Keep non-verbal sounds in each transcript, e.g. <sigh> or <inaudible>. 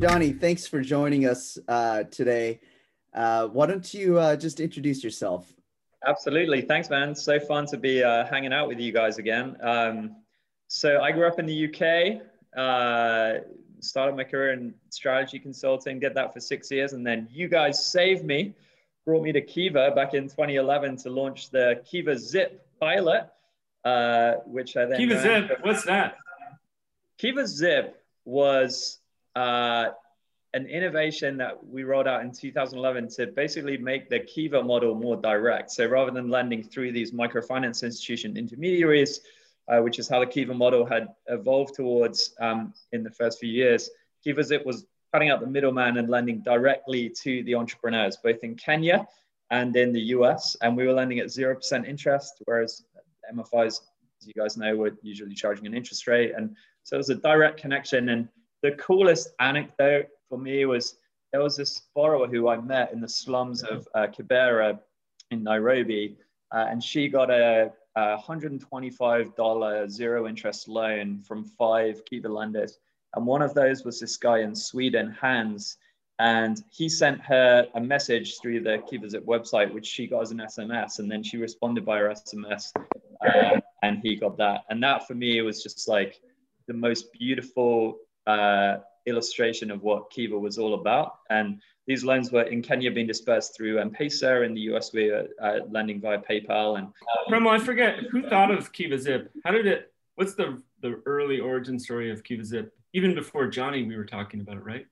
Jonny, thanks for joining us uh, today. Uh, why don't you uh, just introduce yourself? Absolutely. Thanks, man. So fun to be uh, hanging out with you guys again. Um, so I grew up in the UK, uh, started my career in strategy consulting, did that for six years, and then you guys saved me, brought me to Kiva back in 2011 to launch the Kiva Zip pilot, uh, which I then Kiva Zip. What's that? Kiva Zip was uh, an innovation that we rolled out in 2011 to basically make the Kiva model more direct. So rather than lending through these microfinance institution intermediaries, uh, which is how the Kiva model had evolved towards um, in the first few years, Kiva Zip was cutting out the middleman and lending directly to the entrepreneurs, both in Kenya and in the US. And we were lending at 0% interest, whereas MFIs, as you guys know, were usually charging an interest rate. And so it was a direct connection. And the coolest anecdote for me was there was this borrower who I met in the slums of uh, Kibera in Nairobi, uh, and she got a, a $125 zero interest loan from five Kiva lenders. And one of those was this guy in Sweden, Hans. And he sent her a message through the KivaZip website, which she got as an SMS. And then she responded by her SMS. Uh, and he got that. And that for me was just like the most beautiful uh, illustration of what Kiva was all about. And these loans were in Kenya being dispersed through M-Pesa. In the US, we were uh, lending via PayPal. And um, I forget who thought of Kiva Zip. How did it? What's the the early origin story of Kiva Zip? Even before Jonny, we were talking about it, right?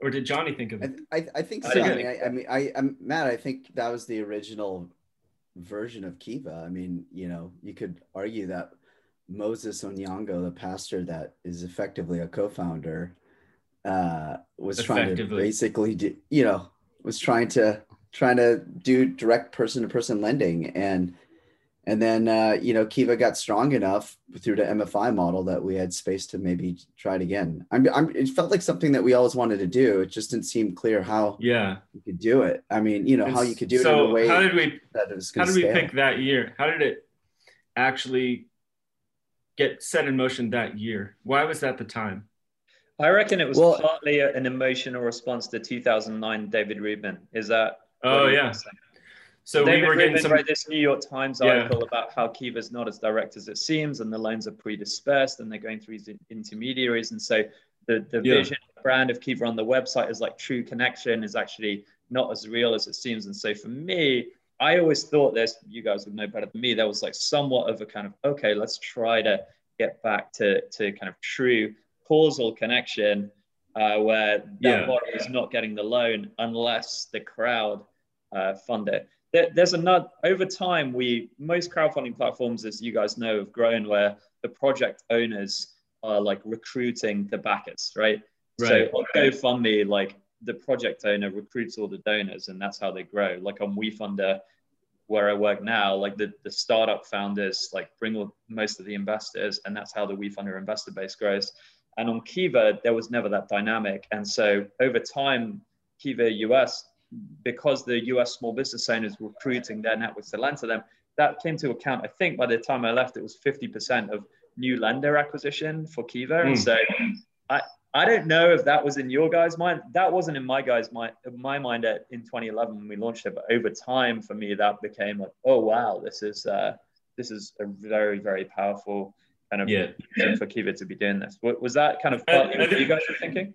Or did Jonny think of it? I, I, I think so. I, mean, I, I mean, I, I'm Matt. I think that was the original version of Kiva. I mean, you know, you could argue that Moses Onyango, the pastor that is effectively a co-founder, uh, was trying to basically do, you know, was trying to trying to do direct person to person lending and and then uh, you know Kiva got strong enough through the MFI model that we had space to maybe try it again. I'm, I'm, it felt like something that we always wanted to do. It just didn't seem clear how yeah you could do it. I mean, you know how you could do so it in a way. How did we? how did we pick that year? How did it actually get set in motion that year? Why was that the time? I reckon it was well, partly an emotional response to 2009 David Roodman. Is that? Oh yeah. So David we were getting some... this New York Times article yeah. about how Kiva's not as direct as it seems, and the loans are pre-dispersed, and they're going through these intermediaries, and so the the yeah. vision brand of Kiva on the website is like true connection is actually not as real as it seems, and so for me. I always thought this, you guys would know better than me. That was like somewhat of a kind of, okay, let's try to get back to, to kind of true causal connection uh, where that yeah. body is not getting the loan unless the crowd uh, fund it. There, there's another over time. We most crowdfunding platforms, as you guys know, have grown where the project owners are like recruiting the backers, right? right. So on GoFundMe, like the project owner recruits all the donors, and that's how they grow. Like on WeFunder, where I work now, like the, the startup founders like bring all, most of the investors, and that's how the WeFunder investor base grows. And on Kiva, there was never that dynamic. And so over time, Kiva US, because the US small business owners were recruiting their networks to lend to them, that came to account. I think by the time I left, it was 50% of new lender acquisition for Kiva. Mm. And hmm. so I, I don't know if that was in your guys' mind. That wasn't in my guys' mind, my mind at, in 2011 when we launched it. But over time, for me, that became like, oh wow, this is uh, this is a very very powerful kind of yeah. for Kiva to be doing this. Was that kind of what you guys were thinking?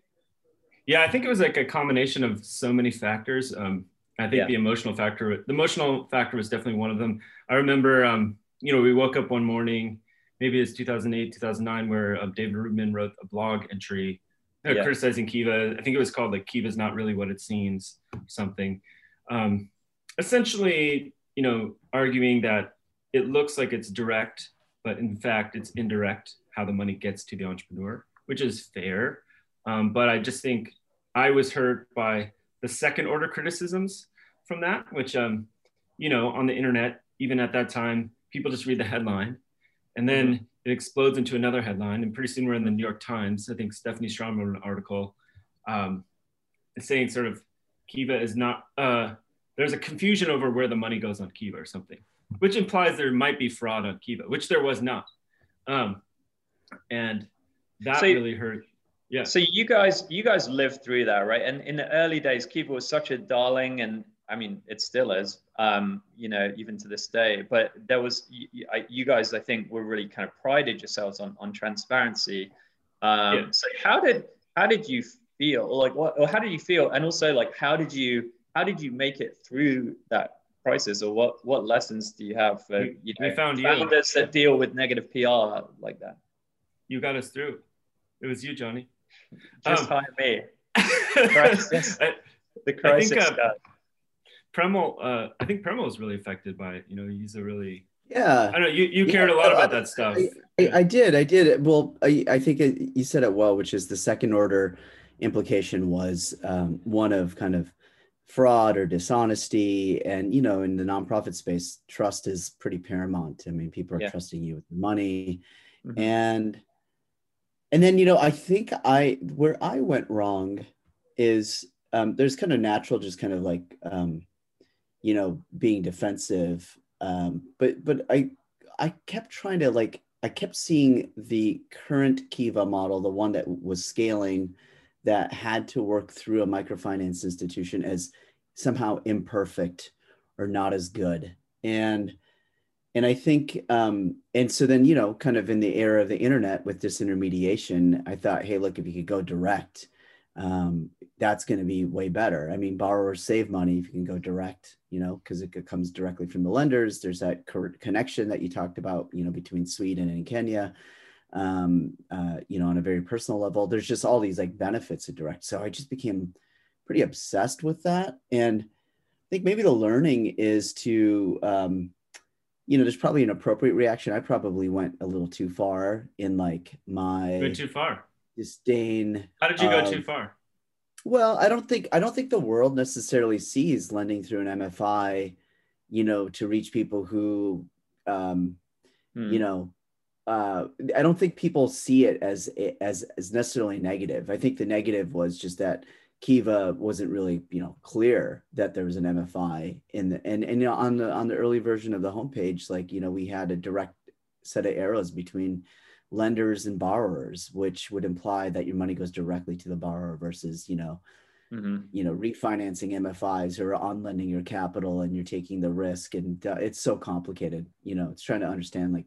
Yeah, I think it was like a combination of so many factors. Um, I think yeah. the emotional factor, the emotional factor was definitely one of them. I remember, um, you know, we woke up one morning, maybe it's 2008, 2009, where uh, David Roodman wrote a blog entry yeah. criticizing Kiva. I think it was called like Kiva's not really what it seems, something. Um, essentially, you know, arguing that it looks like it's direct but in fact, it's indirect how the money gets to the entrepreneur, which is fair. Um, but I just think I was hurt by the second order criticisms from that, which, um, you know, on the internet, even at that time, people just read the headline and then mm-hmm. It explodes into another headline. And pretty soon we're in the New York Times. I think Stephanie Strom wrote an article um, saying sort of Kiva is not, uh, there's a confusion over where the money goes on Kiva or something which implies there might be fraud on Kiva, which there was not. Um, and that so, really hurt. Yeah. So you guys, you guys lived through that, right? And in the early days, Kiva was such a darling, and I mean, it still is, um, you know, even to this day. But there was, you, you guys, I think, were really kind of prided yourselves on on transparency. Um, yeah. So how did how did you feel? Like what, or how did you feel? And also, like, how did you how did you make it through that crisis, or what what lessons do you have for you know we found founders you. that deal with negative PR like that? You got us through. It was you, Johnny. Just um, hire me. <laughs> crisis. I, the crisis I think, uh, Premal, uh, I think Premal was really affected by it. You know, he's a really yeah. I don't know. You, you cared yeah, a lot about that stuff. I, I, I, did. I did. Well, I, I think it, you said it well, which is the second order implication was um, one of kind of fraud or dishonesty. And, you know, in the nonprofit space, trust is pretty paramount. I mean, people are yeah. trusting you with money. Mm-hmm. And, and then, you know, I think I, where I went wrong is um, there's kind of natural, just kind of like, um, you know, being defensive. Um, but, but I, I kept trying to like, I kept seeing the current Kiva model, the one that was scaling, that had to work through a microfinance institution as somehow imperfect or not as good and and i think um and so then you know kind of in the era of the internet with disintermediation i thought hey look if you could go direct um that's going to be way better i mean borrowers save money if you can go direct you know because it comes directly from the lenders there's that connection that you talked about you know between sweden and kenya um, uh, you know, on a very personal level. There's just all these like benefits of direct. So I just became pretty obsessed with that. And I think maybe the learning is to, um, you know, there's probably an appropriate reaction. I probably went a little too far in like my went too far disdain. How did you go too far? Well, I don't think I don't think the world necessarily sees lending through an MFI, you know, to reach people who, um, hmm. you know, uh, I don't think people see it as as as necessarily negative. I think the negative was just that Kiva wasn't really you know clear that there was an MFI in the and and you know, on the on the early version of the homepage, like you know we had a direct set of arrows between lenders and borrowers, which would imply that your money goes directly to the borrower versus you know. Mm-hmm. you know refinancing mfis or on lending your capital and you're taking the risk and uh, it's so complicated you know it's trying to understand like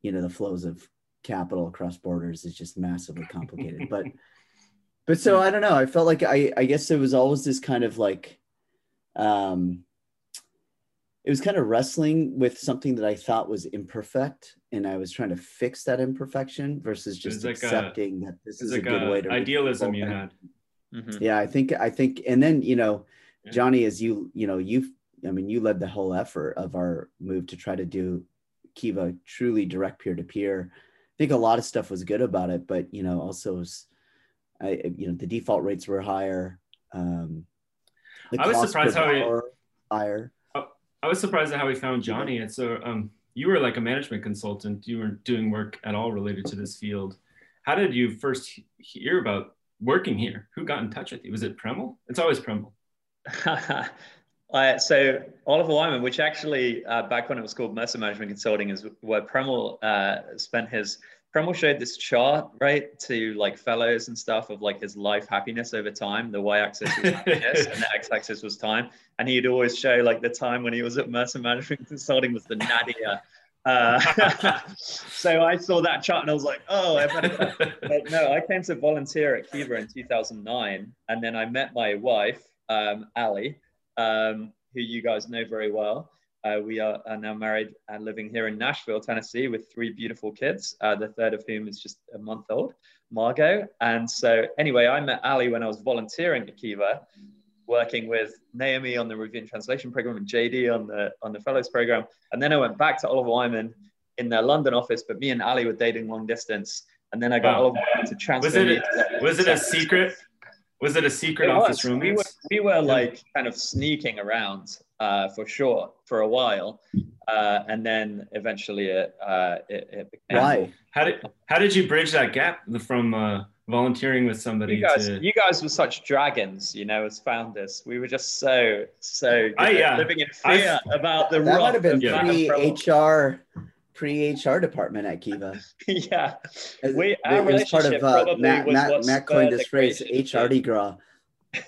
you know the flows of capital across borders is just massively complicated <laughs> but but so i don't know i felt like i i guess it was always this kind of like um it was kind of wrestling with something that i thought was imperfect and i was trying to fix that imperfection versus just like accepting a, that this is like a good a way to idealism you had mm-hmm. yeah i think i think and then you know jonny as you you know you i mean you led the whole effort of our move to try to do Kiva truly direct peer to peer. I think a lot of stuff was good about it, but you know, also was, I you know the default rates were higher. Um, I was surprised how he, higher. I was surprised at how we found Jonny. And so um, you were like a management consultant. You weren't doing work at all related to this field. How did you first hear about working here? Who got in touch with you? Was it Premal? It's always Premal. <laughs> Uh, so Oliver Wyman, which actually uh, back when it was called Mercer Management Consulting, is where Premal uh, spent his. Premal showed this chart, right, to like fellows and stuff of like his life happiness over time. The y-axis was <laughs> happiness, and the x-axis was time. And he'd always show like the time when he was at Mercer Management <laughs> Consulting was the nadir. Uh, <laughs> so I saw that chart and I was like, oh, I better. but no, I came to volunteer at Kiva in 2009, and then I met my wife, um, Ali um, who you guys know very well. Uh, we are, are, now married and living here in Nashville, Tennessee, with three beautiful kids, uh, the third of whom is just a month old, Margot. And so, anyway, I met Ali when I was volunteering at Kiva, working with Naomi on the review and translation program and JD on the on the fellows program. And then I went back to Oliver Wyman in their London office, but me and Ali were dating long distance. And then I got wow. Oliver Wyman to transfer. Was it, a, was it a secret? Was it a secret it office room? We were, we were like kind of sneaking around uh, for sure for a while, uh, and then eventually it, uh, it, it became. Why? How did how did you bridge that gap from uh, volunteering with somebody? You guys, to... you guys were such dragons, you know, as founders. We were just so so I, yeah. living in fear I, about the. That might have been pre HR pre HR department at Kiva. <laughs> yeah, we our it was part of uh, Matt. Matt, Matt coined this phrase "HRD Gras."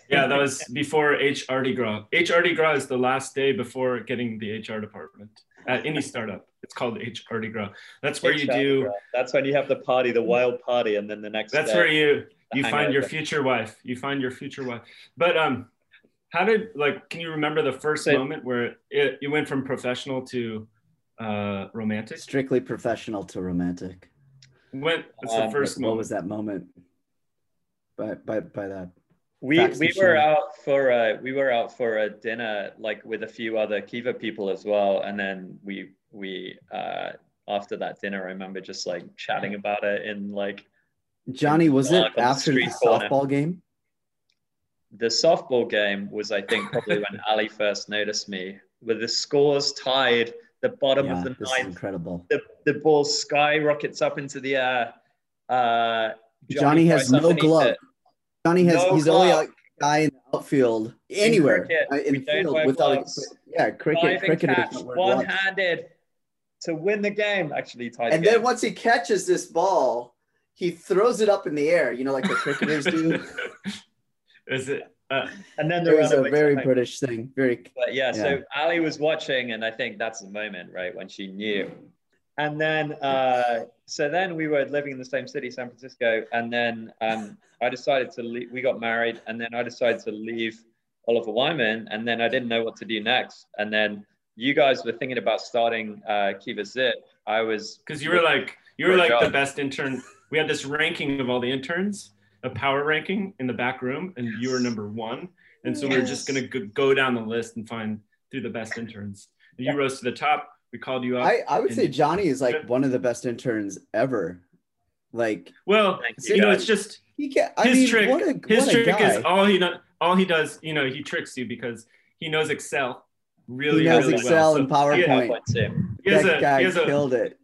Yeah, that was before HRD Gras. HRD Gras is the last day before getting the HR department at any startup. It's called HRD Gras. That's where you do. That's when you have the party, the wild party, and then the next. That's day, where you you find your future wife. You find your future wife. But um, how did like? Can you remember the first so, moment where it, you went from professional to uh, romantic? Strictly professional to romantic. When what's um, the first what, moment? What was that moment? By by by that. We we were out for a, we were out for a dinner like with a few other Kiva people as well, and then we we uh, after that dinner, I remember just like chatting about it in like. Jonny, was it after the, the softball corner. game? The softball game was, I think, probably when <laughs> Ali first noticed me. With the scores tied, the bottom yeah, of the ninth, incredible. The, the ball skyrockets up into the air. Uh, Jonny, Jonny has no glove. It. Jonny has no he's only a guy in the outfield anywhere in, uh, in field without yeah cricket cricket one-handed to win the game. Actually, tied. And the then once he catches this ball, he throws it up in the air. You know, like the cricketers do. <laughs> Is it? Uh, and then there was a very British thing. Very. But yeah, yeah, so Ali was watching, and I think that's the moment, right, when she knew. And then, uh, so then we were living in the same city, San Francisco, and then um, I decided to leave. We got married, and then I decided to leave Oliver Wyman, and then I didn't know what to do next. And then you guys were thinking about starting uh, Kiva Zip. I was because you were like you were like job. the best intern. We had this ranking of all the interns, a power ranking in the back room, and you were number one. And so yes. we are just gonna go down the list and find through the best interns. And you yeah. rose to the top. We called you up. I, I would say Jonny is like one of the best interns ever. Like, well, you know, it's just he can, I his mean, trick. What a, his what trick is all he does. All he does, you know, he tricks you because he knows Excel really, he knows really Excel well. and PowerPoint. He, has that a, guy he has killed a, it.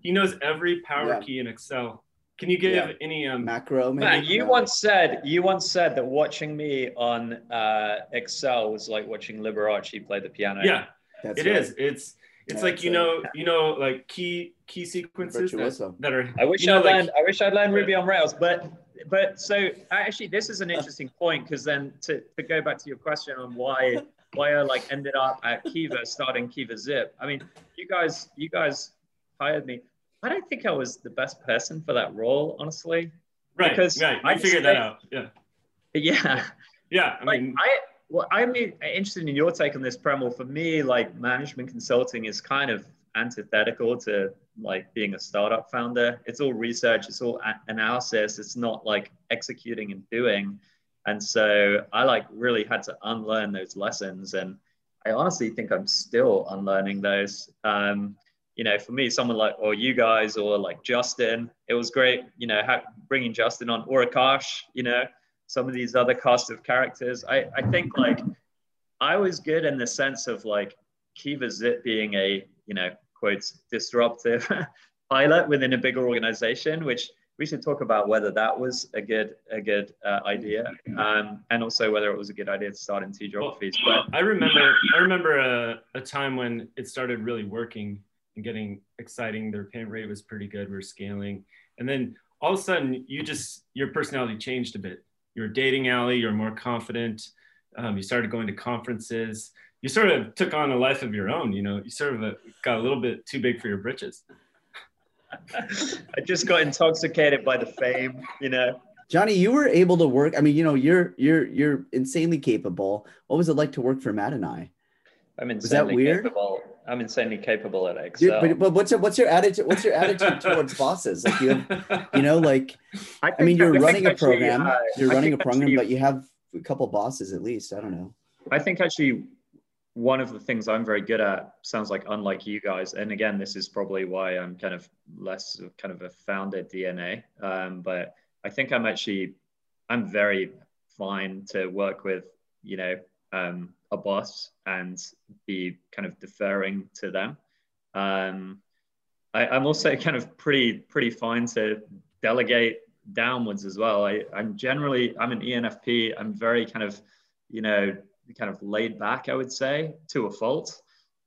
He knows every power yeah. key in Excel. Can you give yeah. any um, macro? Maybe? Man, you no. once said you once said that watching me on uh, Excel was like watching Liberace play the piano. Yeah, That's it right. is. It's it's yeah, like you know <laughs> you know like key key sequences that, that, are. I wish you know, I learned. Like, I wish I'd learned Ruby on Rails, but but so actually this is an interesting point because then to, to go back to your question on why why I like ended up at Kiva starting Kiva Zip. I mean, you guys you guys hired me. I don't think I was the best person for that role, honestly. Right. Because right. I figured that out. Yeah. Yeah. Yeah. I mean, I well, I'm interested in your take on this, Premal. For me, like management consulting is kind of antithetical to like being a startup founder. It's all research, it's all analysis. It's not like executing and doing. And so I like really had to unlearn those lessons. And I honestly think I'm still unlearning those. Um, you know, for me, someone like, or you guys, or like Justin, it was great, you know, bringing Justin on, or Akash, you know, some of these other cast of characters. I, I think like I was good in the sense of like Kiva Zip being a, you know, quotes disruptive <laughs> pilot within a bigger organization, which we should talk about whether that was a good a good uh, idea, um, and also whether it was a good idea to start in two geographies. Well, but I remember I remember a, a time when it started really working and getting exciting. Their payment rate was pretty good. We are scaling, and then all of a sudden, you just your personality changed a bit. You are dating Ali. You're more confident. Um, you started going to conferences. You sort of took on a life of your own. You know, you sort of uh, got a little bit too big for your britches. <laughs> I just got intoxicated by the fame, you know. Jonny, you were able to work. I mean, you know, you're you're you're insanely capable. What was it like to work for Matt and I? I'm insanely Was that weird? capable. I'm insanely capable at Excel. Dude, but, but what's your what's your attitude? What's your attitude towards <laughs> bosses? Like you have, you know, like I, I mean, you're running a program. uh, you're running a program, actually, but you have a couple bosses at least. I don't know. I think actually one of the things I'm very good at sounds like unlike you guys, and again, this is probably why I'm kind of less kind of a founder DNA. Um, but I think I'm actually I'm very fine to work with you know um, a boss and be kind of deferring to them. Um, I, I'm also <laughs> kind of pretty pretty fine to delegate downwards as well. I, I'm generally I'm an ENFP. I'm very kind of you know kind of laid back, I would say, to a fault.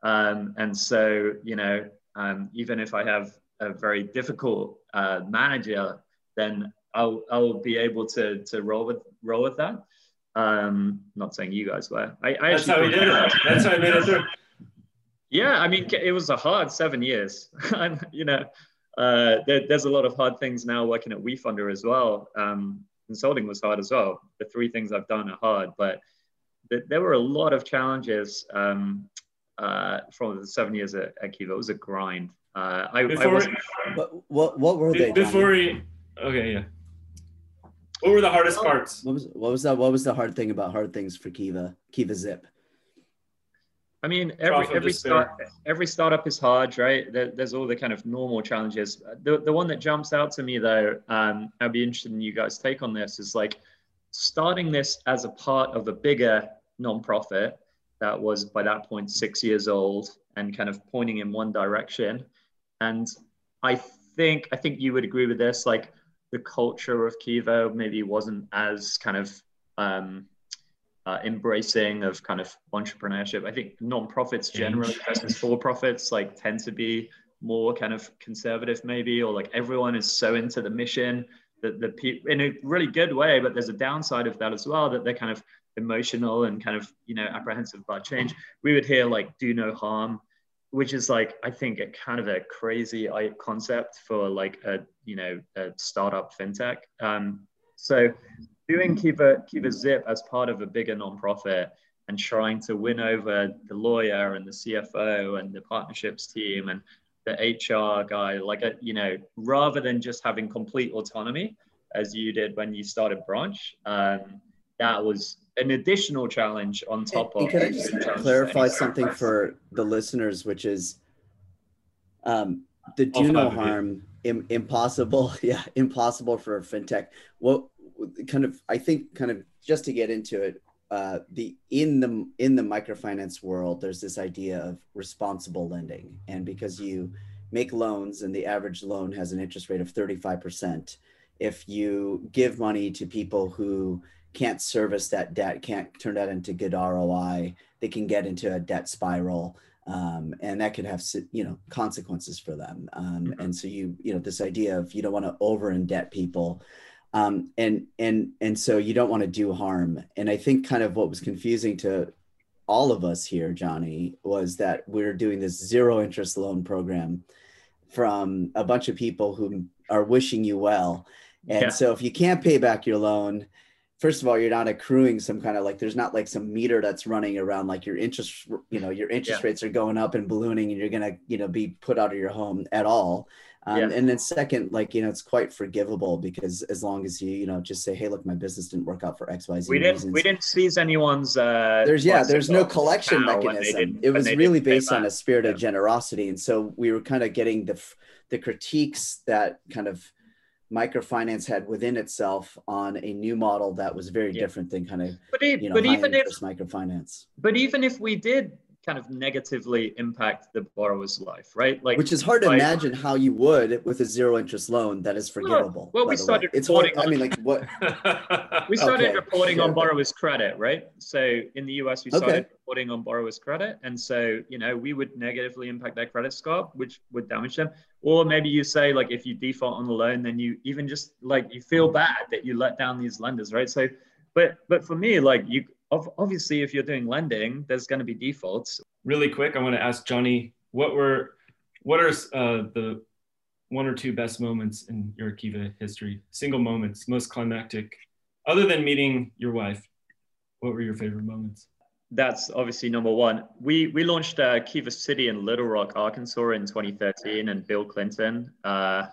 Um, and so, you know, um, even if I have a very difficult uh, manager, then I'll I'll be able to to roll with roll with that. Um, not saying you guys were. I, I That's how we did it. That's how I made it through. Yeah, I mean, it was a hard seven years. <laughs> and, you know, uh, there, there's a lot of hard things now working at WeFunder as well. Um, consulting was hard as well. The three things I've done are hard, but th- there were a lot of challenges um, uh, from the seven years at, at Kiva. It was a grind. Uh, I, before, I what, what, what were they? Before we, okay, yeah. What were the hardest parts? What was what was that? What was the hard thing about hard things for Kiva? Kiva Zip. I mean, every every start, every startup is hard, right? There, there's all the kind of normal challenges. The the one that jumps out to me though, um, I'd be interested in you guys' take on this. Is like starting this as a part of a bigger nonprofit that was by that point six years old and kind of pointing in one direction. And I think I think you would agree with this. Like the culture of Kiva maybe wasn't as kind of um, uh, embracing of kind of entrepreneurship. I think nonprofits generally versus for profits like tend to be more kind of conservative maybe, or like everyone is so into the mission that the people in a really good way, but there's a downside of that as well that they're kind of emotional and kind of you know apprehensive about change. We would hear like do no harm, which is like I think a kind of a crazy concept for like a you know a startup fintech. Um, so doing Kiva, Kiva Zip as part of a bigger nonprofit and trying to win over the lawyer and the CFO and the partnerships team and the HR guy, like, a, you know, rather than just having complete autonomy as you did when you started Branch, um, that was an additional challenge on top of. Can I just clarify something for the listeners, which is um, the do no harm, Im- impossible, <laughs> yeah, impossible for fintech. What kind of I think kind of just to get into it, uh, the in the in the microfinance world, there's this idea of responsible lending, and because you make loans and the average loan has an interest rate of 35%, if you give money to people who can't service that debt, can't turn that into good ROI, they can get into a debt spiral. Um, and that could have you know consequences for them. Um, mm-hmm. And so you you know this idea of you don't want to over indebt people, um, and and and so you don't want to do harm and i think kind of what was confusing to all of us here jonny was that we're doing this zero interest loan program from a bunch of people who are wishing you well and yeah. so if you can't pay back your loan first of all you're not accruing some kind of like there's not like some meter that's running around like your interest you know your interest yeah. rates are going up and ballooning and you're gonna you know be put out of your home at all um, yeah. And then second, like, you know, it's quite forgivable because as long as you, you know, just say, hey, look, my business didn't work out for X, Y, Z. We didn't, we didn't seize anyone's. Uh, there's, yeah, there's no collection mechanism. It was really based on a spirit yeah. of generosity. And so we were kind of getting the, the critiques that kind of microfinance had within itself on a new model that was very yeah. different than kind of, but, it, you know, but even if microfinance. But even if we did kind of negatively impact the borrower's life, right? Like, which is hard to like, imagine how you would with a zero interest loan that is forgivable. Well, we started. It's hard. On, I mean, like what? <laughs> we started okay. reporting on borrower's credit, right? So in the US, we started okay. reporting on borrower's credit, and so you know we would negatively impact their credit score, which would damage them. Or maybe you say like if you default on the loan, then you even just like you feel bad that you let down these lenders, right? So, but but for me, like you obviously if you're doing lending there's going to be defaults. Really quick i want to ask jonny what were what are uh, the one or two best moments in your kiva history? Single moments most climactic. Other than meeting your wife what were your favorite moments that's obviously number one we we launched uh, kiva city in little rock arkansas in 2013 and bill clinton uh,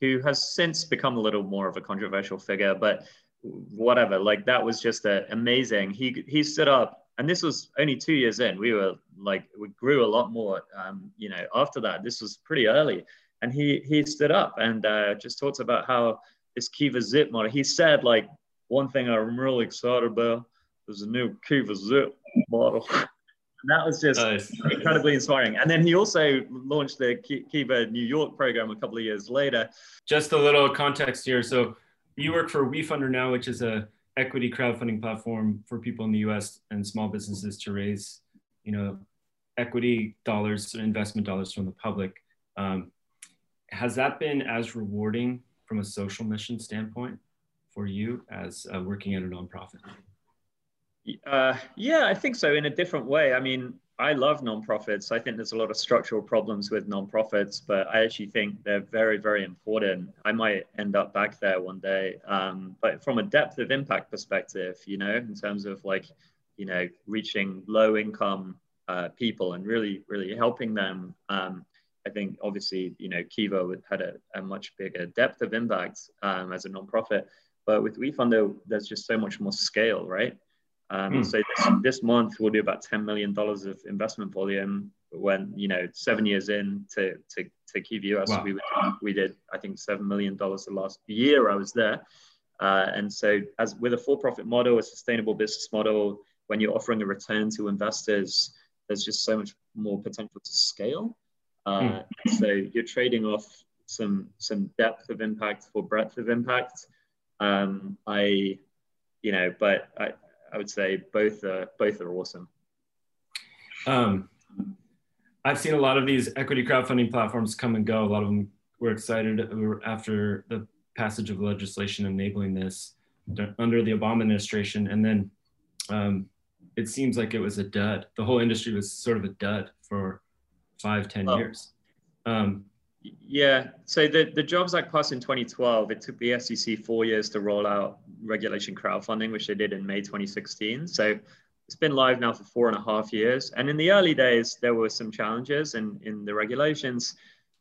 who has since become a little more of a controversial figure but whatever. Like that was just a, amazing. He he stood up, and this was only two years in. We were like we grew a lot more. Um, you know, after that, this was pretty early, and he he stood up and uh, just talked about how this Kiva Zip model. He said like one thing I'm really excited about is a new Kiva Zip model. <laughs> And that was just nice. incredibly inspiring. And then he also launched the Kiva New York program a couple of years later. Just a little context here. So you work for WeFunder now, which is a equity crowdfunding platform for people in the U.S. and small businesses to raise, you know, equity dollars, investment dollars from the public. Um, has that been as rewarding from a social mission standpoint for you as uh, working at a nonprofit? Uh, yeah, I think so in a different way. I mean, I love nonprofits. I think there's a lot of structural problems with nonprofits, but I actually think they're very, very important. I might end up back there one day. Um, but from a depth of impact perspective, you know, in terms of like, you know, reaching low income uh, people and really, really helping them. Um, I think obviously, you know, Kiva had a, a much bigger depth of impact um, as a nonprofit, but with WeFunder, there's just so much more scale, right? Um, mm. So this, this month we'll do about $10 million of investment volume when, you know, seven years in to, to, to Kiva US, wow. we, we did, I think, $7 million the last year I was there. Uh, and so as with a for-profit model, a sustainable business model, when you're offering a return to investors, there's just so much more potential to scale. Uh, mm. So you're trading off some some depth of impact for breadth of impact. Um, I, you know, but I, I would say both are both are awesome. Um, I've seen a lot of these equity crowdfunding platforms come and go. A lot of them were excited after the passage of legislation enabling this under the Obama administration, and then um, it seems like it was a dud. The whole industry was sort of a dud for five, ten oh. years. Um, yeah. So the, the Jobs Act passed in 2012. It took the SEC four years to roll out regulation crowdfunding, which they did in May 2016. So it's been live now for four and a half years. And in the early days, there were some challenges in, in the regulations.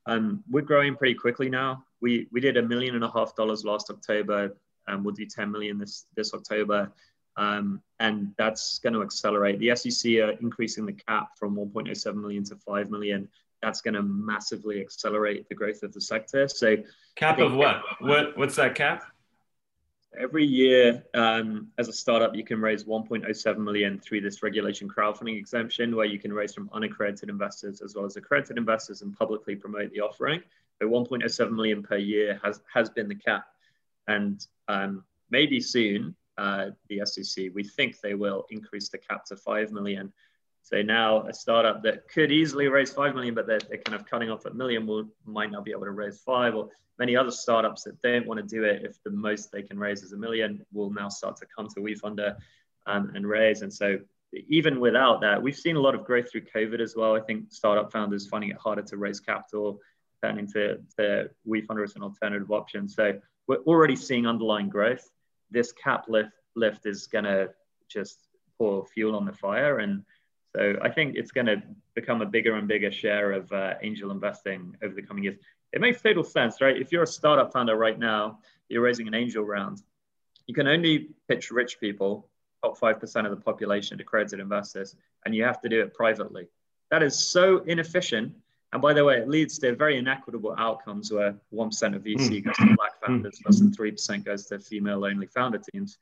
Um, we're growing pretty quickly now. We, we did a million and a half dollars last October, and we'll do 10 million this, this October. Um, and that's going to accelerate. The SEC are increasing the cap from 1.07 million to 5 million that's going to massively accelerate the growth of the sector. So, cap of what? What what's that cap? Every year, um, as a startup, you can raise 1.07 million through this regulation crowdfunding exemption, where you can raise from unaccredited investors as well as accredited investors and publicly promote the offering. So 1.07 million per year has has been the cap, and um, maybe soon uh, the SEC we think they will increase the cap to 5 million. So now a startup that could easily raise 5 million, but they're, they're kind of cutting off at million will might not be able to raise five or many other startups that don't want to do it. If the most they can raise is a million will now start to come to WeFunder um, and raise. And so even without that, we've seen a lot of growth through COVID as well. I think startup founders finding it harder to raise capital, turning to, to WeFunder as an alternative option. So we're already seeing underlying growth. This cap lift lift is gonna just pour fuel on the fire and so I think it's going to become a bigger and bigger share of uh, angel investing over the coming years. It makes total sense, right? If you're a startup founder right now, you're raising an angel round, you can only pitch rich people, top 5% of the population, to accredited investors, and you have to do it privately. That is so inefficient. And by the way, it leads to very inequitable outcomes where 1% of VC goes to black founders, less than 3% goes to female only founder teams.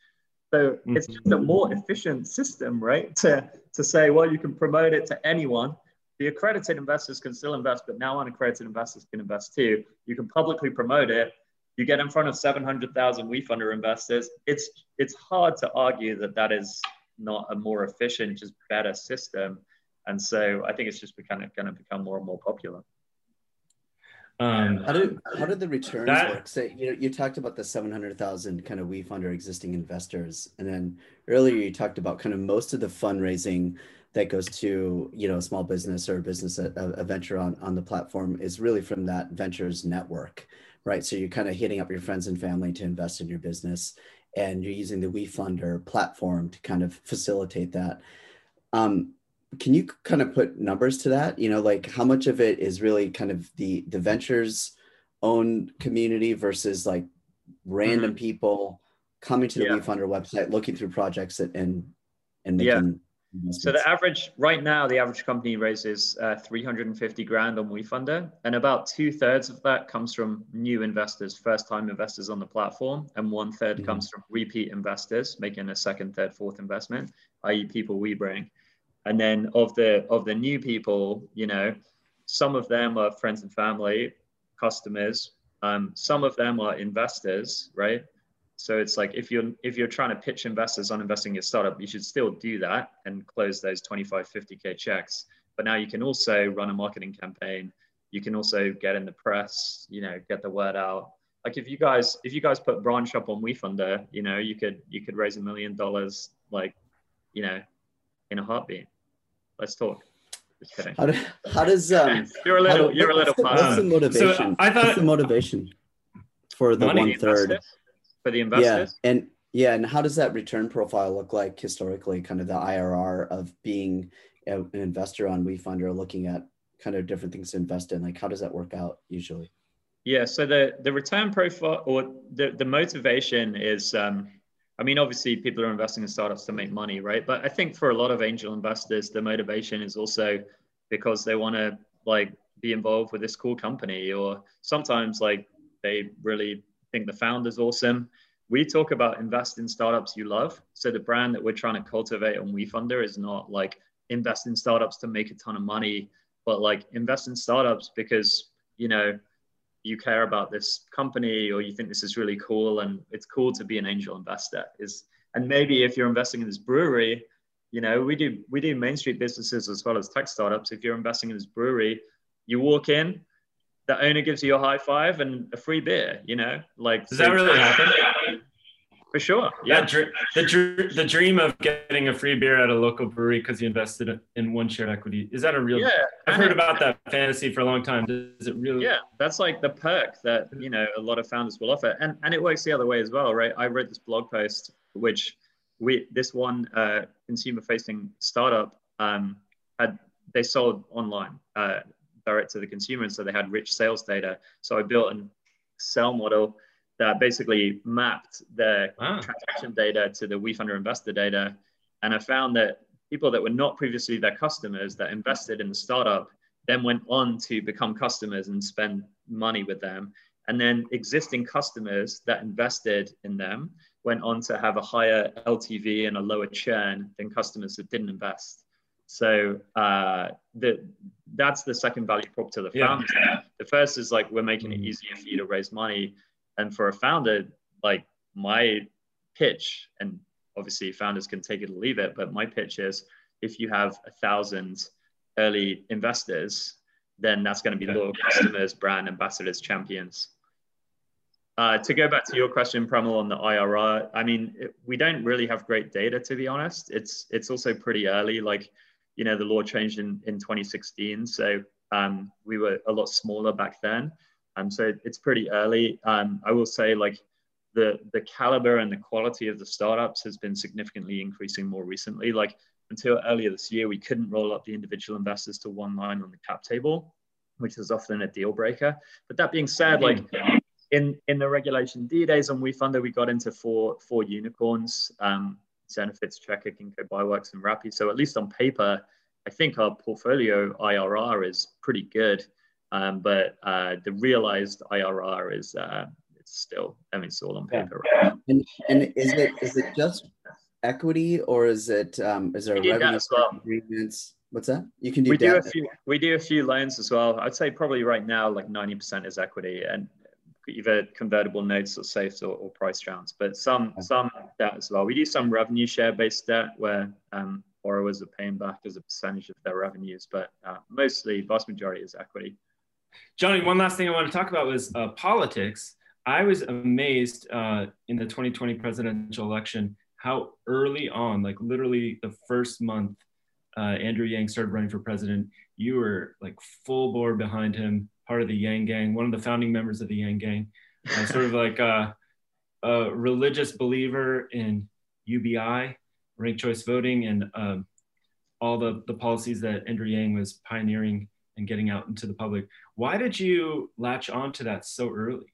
So mm-hmm. it's just a more efficient system, right? To, to say, well, you can promote it to anyone. The accredited investors can still invest, but now unaccredited investors can invest too. You can publicly promote it. You get in front of 700,000 we WeFunder investors. It's, it's hard to argue that that is not a more efficient, just better system. And so I think it's just kind of going to become more and more popular. Um, how did how did the returns that, work? So you know you talked about the seven hundred thousand kind of WeFunder existing investors, and then earlier you talked about kind of most of the fundraising that goes to you know a small business or a business a, a venture on on the platform is really from that ventures network, right? So you're kind of hitting up your friends and family to invest in your business, and you're using the WeFunder platform to kind of facilitate that. Um, can you kind of put numbers to that you know like how much of it is really kind of the the ventures own community versus like random mm-hmm. people coming to the yeah. WeFunder website looking through projects and and, making yeah. so the average right now the average company raises uh, 350 grand on WeFunder and about two thirds of that comes from new investors first time investors on the platform and one third mm-hmm. comes from repeat investors making a second third fourth investment i.e people we bring and then of the of the new people you know some of them are friends and family customers um, some of them are investors right so it's like if you're if you're trying to pitch investors on investing in your startup you should still do that and close those 25 50k checks but now you can also run a marketing campaign you can also get in the press, you know, get the word out. Like if you guys if you guys put branch up on WeFunder, you know, you could you could raise a million dollars like, you know, in a heartbeat. Let's talk. Just kidding. How, do, how does um <laughs> you're a little do, you're a little what's, what's the motivation? So I thought what's the motivation for the one third for the investors. Yeah, and yeah, and how does that return profile look like historically? Kind of the IRR of being a, an investor on WeFunder, looking at kind of different things to invest in. Like, how does that work out usually? Yeah, so the the return profile or the the motivation is, um, I mean, obviously people are investing in startups to make money, right? But I think for a lot of angel investors, the motivation is also because they want to like be involved with this cool company, or sometimes like they really think the founder's awesome we talk about invest in startups you love. So the brand that we're trying to cultivate on WeFunder is not like invest in startups to make a ton of money, but like invest in startups because you know you care about this company or you think this is really cool and it's cool to be an angel investor. Is and maybe if you're investing in this brewery, you know we do we do main street businesses as well as tech startups. If you're investing in this brewery, you walk in, the owner gives you a high five and a free beer. You know, like does so that really happen? For sure. Yeah. The, the dream of getting a free beer at a local brewery because you invested in one shared equity. Is that a real? Yeah. I've heard about that fantasy for a long time. Is it really? Yeah. That's like the perk that, you know, a lot of founders will offer. And, and it works the other way as well, right? I read this blog post, which we, this one uh, consumer facing startup um, had, they sold online uh, direct to the consumer. And so they had rich sales data. So I built an Excel model that basically mapped the ah. transaction data to the WeFunder investor data. And I found that people that were not previously their customers that invested in the startup then went on to become customers and spend money with them. And then existing customers that invested in them went on to have a higher LTV and a lower churn than customers that didn't invest. So uh, the, that's the second value prop to the founders. Yeah. The first is like we're making it mm. easier for you to raise money and for a founder, like my pitch, and obviously founders can take it or leave it, but my pitch is if you have a thousand early investors, then that's going to be loyal customers, brand ambassadors, champions. Uh, to go back to your question, Premal, on the IRR, I mean, it, we don't really have great data to be honest. It's it's also pretty early. Like, you know, the law changed in in 2016, so um, we were a lot smaller back then. Um, so it's pretty early. Um, I will say like the, the caliber and the quality of the startups has been significantly increasing more recently. Like until earlier this year, we couldn't roll up the individual investors to one line on the cap table, which is often a deal breaker. But that being said, like in, in the regulation D days on WeFunder, we got into four, four unicorns, um, Zenefits, Checkr, Ginkgo Bioworks, and Rappi. So at least on paper, I think our portfolio IRR is pretty good. Um, but uh, the realized IRR is uh, it's still, I mean, it's all on paper. Yeah. Right and, and is it is it just equity or is it um, is there we revenue well. agreements? What's that? You can do. We do a few. We do a few loans as well. I'd say probably right now like ninety percent is equity and either convertible notes or SAFEs or, or price rounds, but some okay. some debt as well. We do some revenue share based debt where um, borrowers are paying back as a percentage of their revenues, but uh, mostly vast majority is equity. Jonny, one last thing I want to talk about was uh, politics. I was amazed uh, in the 2020 presidential election how early on, like literally the first month, uh, Andrew Yang started running for president. You were like full bore behind him, part of the Yang Gang, one of the founding members of the Yang Gang, uh, <laughs> sort of like a, a, religious believer in UBI, ranked choice voting, and um, all the, the policies that Andrew Yang was pioneering and getting out into the public. Why did you latch on to that so early?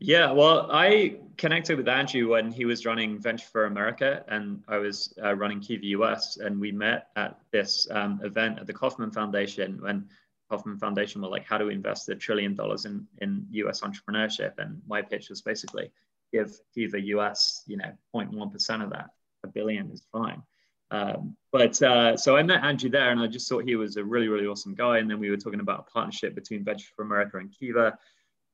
Yeah, well, I connected with Andrew when he was running Venture for America, and I was uh, running Kiva US, and we met at this um, event at the Kauffman Foundation when Kauffman Foundation were like, "How do we invest a trillion dollars in in US entrepreneurship?" And my pitch was basically give Kiva US, you know, 0.1 percent of that. A billion is fine. Um, but uh, so I met Andrew there, and I just thought he was a really, really awesome guy. And then we were talking about a partnership between Venture for America and Kiva.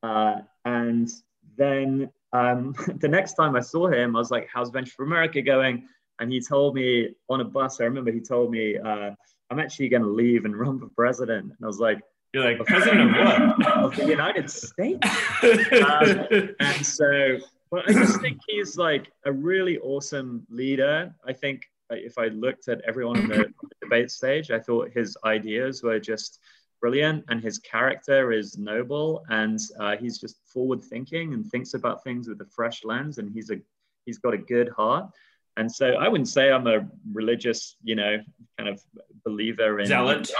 Uh, and then um, <laughs> the next time I saw him, I was like, "How's Venture for America going?" And he told me on a bus. I remember he told me, uh, "I'm actually going to leave and run for president." And I was like, You're like president of what? <laughs> of the United States. um, <laughs> and so, but I just think he's like a really awesome leader. I think if I looked at everyone on the, on the debate stage, I thought his ideas were just brilliant and his character is noble and uh, he's just forward thinking and thinks about things with a fresh lens and he's a he's got a good heart and so i wouldn't say i'm a religious you know kind of believer in zealot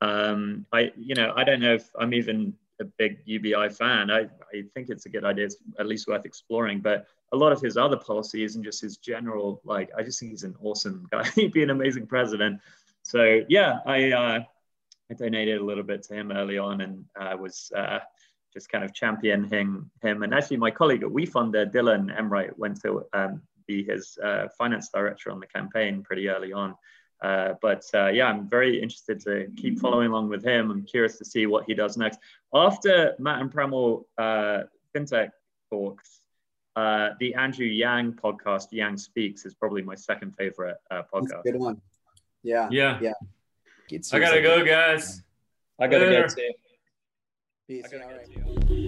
um, I, you know, I don't know if I'm even a big UBI fan. I, I think it's a good idea. It's at least worth exploring. But a lot of his other policies and just his general, like, I just think he's an awesome guy. <laughs> He'd be an amazing president. So yeah, I, uh, I donated a little bit to him early on and uh, was uh, just kind of championing him. And actually, my colleague at WeFunder, Dylan Enright, went to um, be his uh, finance director on the campaign pretty early on. Uh, but uh, yeah, I'm very interested to keep following along with him. I'm curious to see what he does next. After Matt and Premal uh, FinTech talks, uh, the Andrew Yang podcast, Yang Speaks, is probably my second favorite uh, podcast. good one. Yeah. Yeah. Yeah. I gotta go, guys. I gotta Later. go too. Peace.